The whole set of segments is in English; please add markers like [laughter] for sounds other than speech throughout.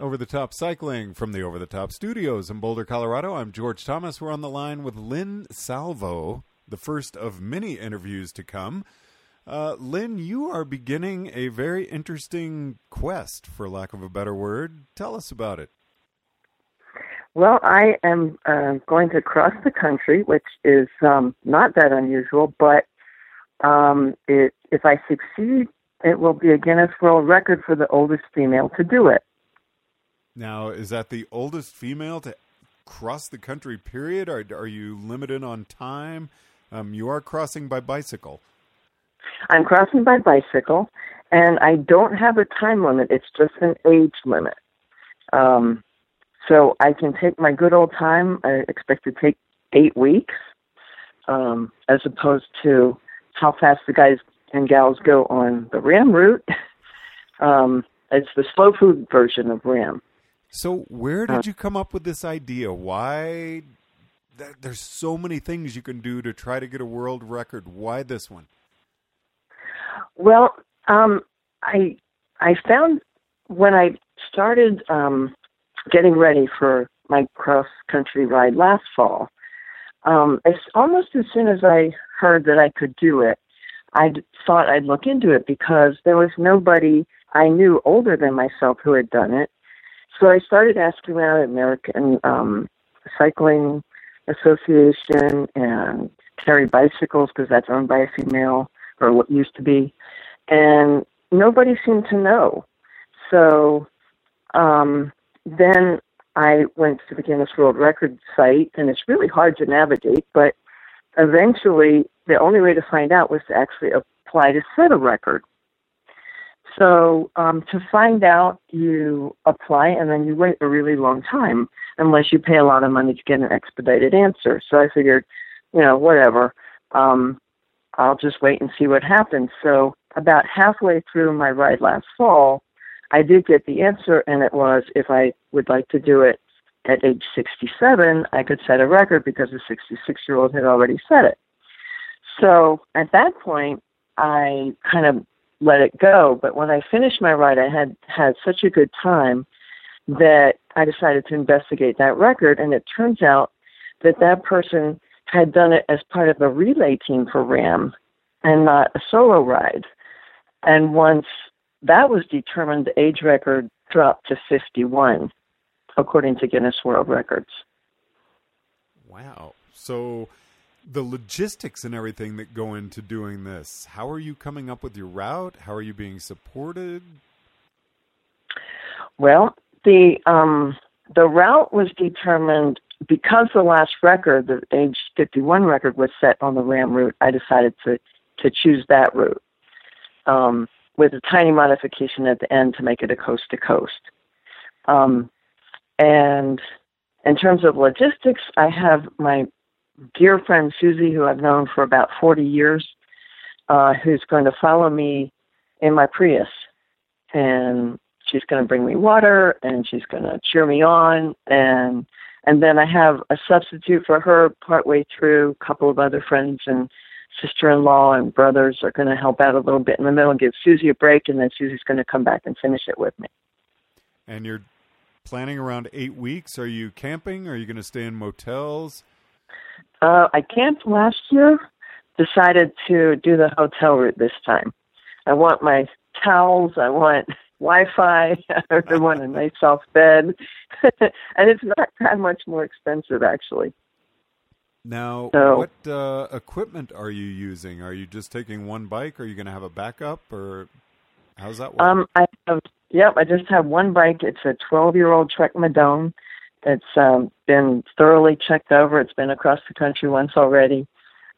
Over the Top Cycling from the Over the Top Studios in Boulder, Colorado. I'm George Thomas. We're on the line with Lynn Salvo, the first of many interviews to come. Uh, Lynn, you are beginning a very interesting quest, for lack of a better word. Tell us about it. Well, I am uh, going to cross the country, which is um, not that unusual, but um, it, if I succeed, it will be a Guinness World Record for the oldest female to do it. Now, is that the oldest female to cross the country, period? Are, are you limited on time? Um, you are crossing by bicycle. I'm crossing by bicycle, and I don't have a time limit. It's just an age limit. Um, so I can take my good old time. I expect to take eight weeks, um, as opposed to how fast the guys and gals go on the RAAM route. [laughs] um, it's the slow food version of RAAM. So, where did you come up with this idea? Why? th- There's so many things you can do to try to get a world record. Why this one? Well, um, I I found when I started um, getting ready for my cross country ride last fall, um, as almost as soon as I heard that I could do it, I thought I'd look into it because there was nobody I knew older than myself who had done it. So I started asking around at American um, Cycling Association and Carry Bicycles because that's owned by a female or what used to be, and nobody seemed to know. So um, then I went to the Guinness World Record site, and it's really hard to navigate, but eventually the only way to find out was to actually apply to set a record. So um, to find out, you apply and then you wait a really long time unless you pay a lot of money to get an expedited answer. So I figured, you know, whatever. Um, I'll just wait and see what happens. So about halfway through my ride last fall, I did get the answer, and it was if I would like to do it at age 67, I could set a record because a 66 year old had already set it. So at that point, I kind of let it go. But when I finished my ride, I had had such a good time that I decided to investigate that record. And it turns out that that person had done it as part of a relay team for RAAM and not a solo ride. And once that was determined, the age record dropped to 51, according to Guinness World Records. Wow. So, the logistics and everything that go into doing this, how are you coming up with your route? How are you being supported? Well, the um, the route was determined because the last record, the age 51 record, was set on the RAAM route. I decided to to choose that route um, with a tiny modification at the end to make it a coast to coast. Um, and in terms of logistics, I have my dear friend Susie, who I've known for about 40 years, uh, who's going to follow me in my Prius. And she's going to bring me water and she's going to cheer me on. And, and then I have a substitute for her partway through. A couple of other friends and sister-in-law and brothers are going to help out a little bit in the middle, and give Susie a break, and then Susie's going to come back and finish it with me. And you're planning around eight weeks. Are you camping? Are you going to stay in motels? Uh, I camped last year. Decided to do the hotel route this time. I want my towels. I want Wi-Fi. [laughs] I want a nice soft bed, [laughs] and it's not that much more expensive actually. Now, So- what uh, equipment are you using? Are you just taking one bike? Are you going to have a backup, or how's that work? Um, I have, yep, I just have one bike. It's a 12 year old Trek Madone. It's um, been thoroughly checked over. It's been across the country once already.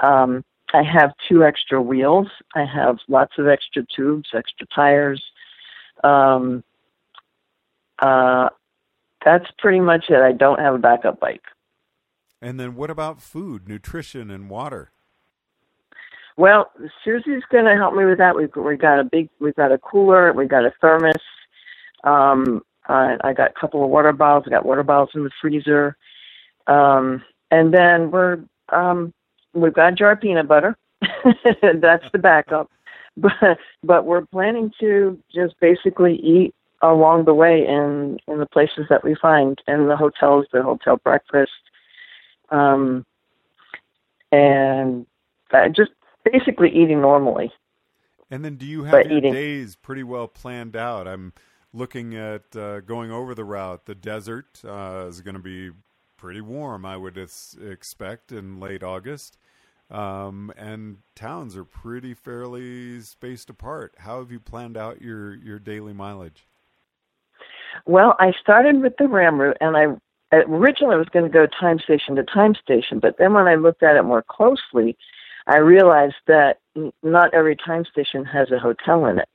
Um, I have two extra wheels. I have lots of extra tubes, extra tires. Um, uh, that's pretty much it. I don't have a backup bike. and then what about food, nutrition, and water? Well, Susie's going to help me with that. We've we got a big, we've got a cooler, We've got a thermos. Um, I, I got a couple of water bottles. I got water bottles in the freezer, um, and then we're um, we've got a jar of peanut butter. [laughs] That's the backup, but but we're planning to just basically eat along the way in in the places that we find in the hotels, the hotel breakfast, um, and uh, just basically eating normally. And then, do you have But your eating. days pretty well planned out? I'm looking at uh, going over the route. The desert uh, is going to be pretty warm, I would expect, in late August. Um, and towns are pretty fairly spaced apart. How have you planned out your, your daily mileage? Well, I started with the RAAM route, and I originally was going to go time station to time station, but then when I looked at it more closely, I realized that not every time station has a hotel in it.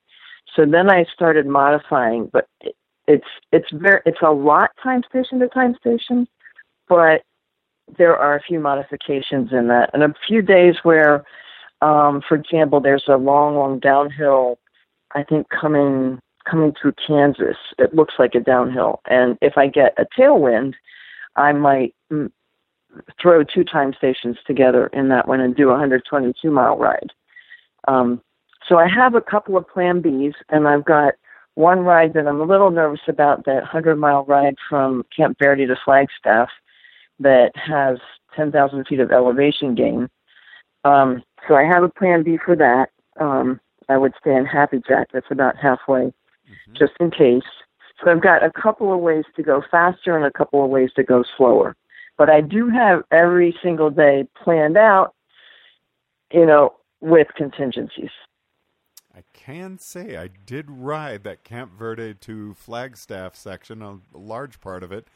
So then I started modifying, but it, it's it's very it's a lot time station to time station, but there are a few modifications in that, and a few days where, um, for example, there's a long, long downhill. I think coming coming through Kansas, it looks like a downhill, and if I get a tailwind, I might mm, throw two time stations together in that one and do a 122 mile ride. Um, so I have a couple of Plan Bs, and I've got one ride that I'm a little nervous about that 100 mile ride from Camp Verde to Flagstaff that has 10,000 feet of elevation gain. Um, so I have a Plan B for that. Um, I would stay in Happy Jack. That's about halfway, just in case. So I've got a couple of ways to go faster and a couple of ways to go slower. But I do have every single day planned out, you know, with contingencies. I can say I did ride that Camp Verde to Flagstaff section, a large part of it,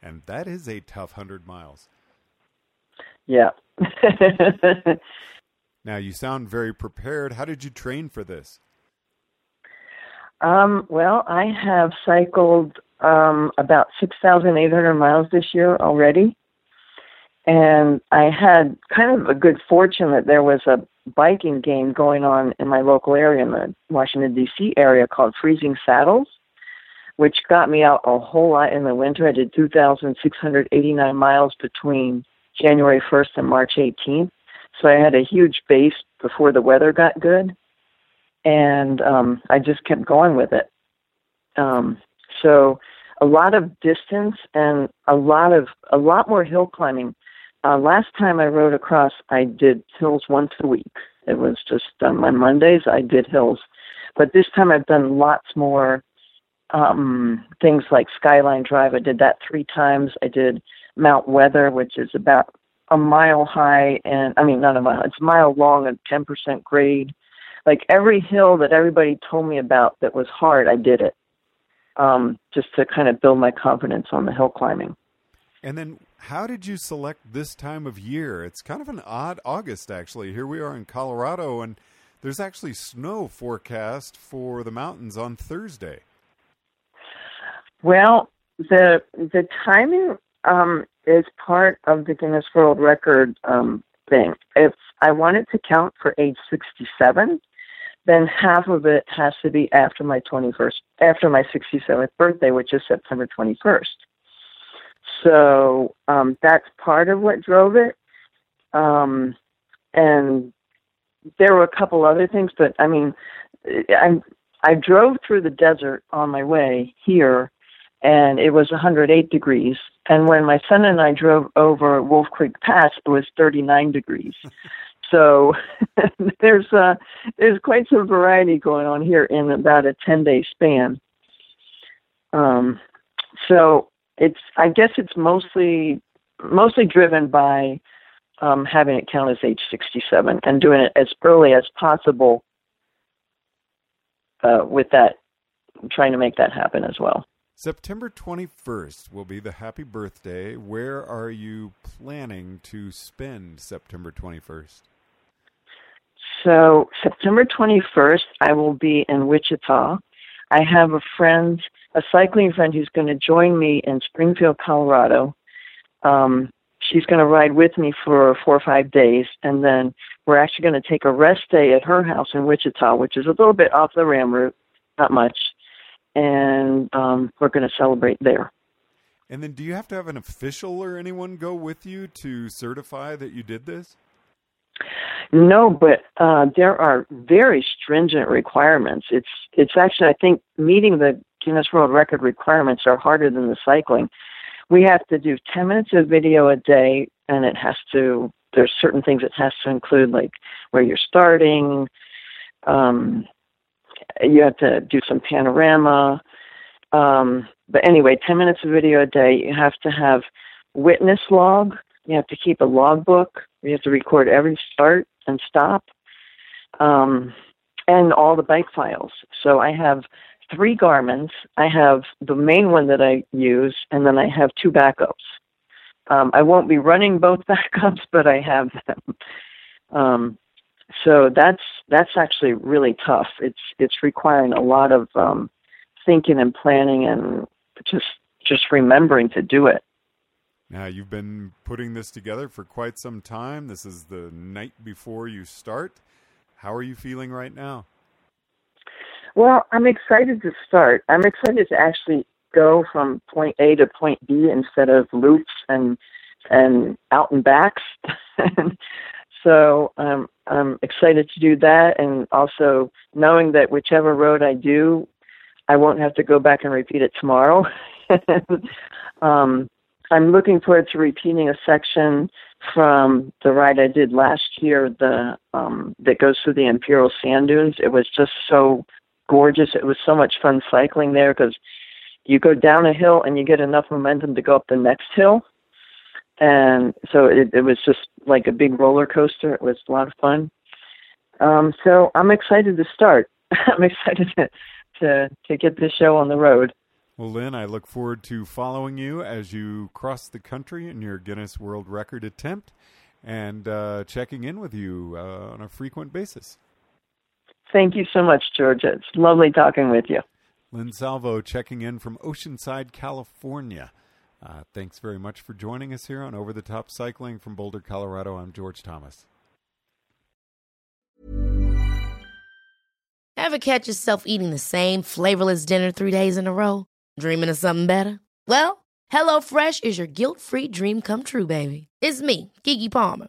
and that is a tough 100 miles. Yeah. [laughs] Now, you sound very prepared. How did you train for this? um, well, I have cycled um, about 6,800 miles this year already. And I had kind of a good fortune that there was a biking game going on in my local area, in the Washington, D.C. area, called Freezing Saddles, which got me out a whole lot in the winter. I did 2,689 miles between January 1st and March 18th. So I had a huge base before the weather got good. And um, I just kept going with it. Um, so a lot of distance and a lot of a lot more hill climbing. Uh, last time I rode across, I did hills once a week. It was just um, on Mondays I did hills, but this time I've done lots more um, things like Skyline Drive. I did that three times. I did Mount Weather, which is about a mile high, and I mean not a mile. It's a mile long and ten percent grade. Like every hill that everybody told me about that was hard, I did it um, just to kind of build my confidence on the hill climbing. And then, how did you select this time of year? It's kind of an odd August, actually. Here we are in Colorado, and there's actually snow forecast for the mountains on Thursday. Well, the the timing um, is part of the Guinness World Record um, thing. If I wanted to count for age 67, then half of it has to be after my 21st, after my 67th birthday, which is September 21st. So um, that's part of what drove it. Um, and there were a couple other things, but I mean, I I drove through the desert on my way here, and it was 108 degrees. And when my son and I drove over Wolf Creek Pass, it was 39 degrees. [laughs] So [laughs] there's uh, there's quite some variety going on here in about a 10 day span. Um, so it's I guess it's mostly mostly driven by um, having it count as age 67 and doing it as early as possible uh, with that, trying to make that happen as well. September 21st will be the happy birthday. Where are you planning to spend September 21st? So, September 21st, I will be in Wichita. I have a friend, a cycling friend, who's going to join me in Springfield, Colorado. Um, she's going to ride with me for four or five days, and then we're actually going to take a rest day at her house in Wichita, which is a little bit off the RAAM route, not much, and um, we're going to celebrate there. And then, do you have to have an official or anyone go with you to certify that you did this? No, but uh, there are very stringent requirements. It's it's actually I think meeting the Guinness World Record requirements are harder than the cycling. We have to do 10 minutes of video a day and it has to there's certain things it has to include like where you're starting um, you have to do some panorama um, but anyway 10 minutes of video a day you have to have witness log you have to keep a logbook you have to record every start and stop um, and all the bike files. So i have three Garmin's. I have the main one that I use, and then I have two backups. Um, I won't be running both [laughs] backups, but I have them. Um, so that's that's actually really tough. It's it's requiring a lot of um, thinking and planning and just just remembering to do it. Now you've been putting this together for quite some time. This is the night before you start. How are you feeling right now? Well, I'm excited to start. I'm excited to actually go from point A to point B instead of loops and and out and backs. [laughs] so um, I'm excited to do that, and also knowing that whichever road I do, I won't have to go back and repeat it tomorrow. [laughs] um, I'm looking forward to repeating a section from the ride I did last year, the um, that goes through the Imperial Sand Dunes. It was just so gorgeous. It was so much fun cycling there because you go down a hill and you get enough momentum to go up the next hill. And so it, it was just like a big roller coaster. It was a lot of fun. Um, so I'm excited to start. [laughs] I'm excited to, to to get this show on the road. Well, Lynn, I look forward to following you as you cross the country in your Guinness World Record attempt and uh, checking in with you uh, on a frequent basis. Thank you so much, Georgia. It's lovely talking with you. Lynn Salvo checking in from Oceanside, California. Uh, thanks very much for joining us here on Over the Top Cycling from Boulder, Colorado. I'm George Thomas. Ever catch yourself eating the same flavorless dinner three days in a row? Dreaming of something better? Well, HelloFresh is your guilt free dream come true, baby. It's me, Keke Palmer.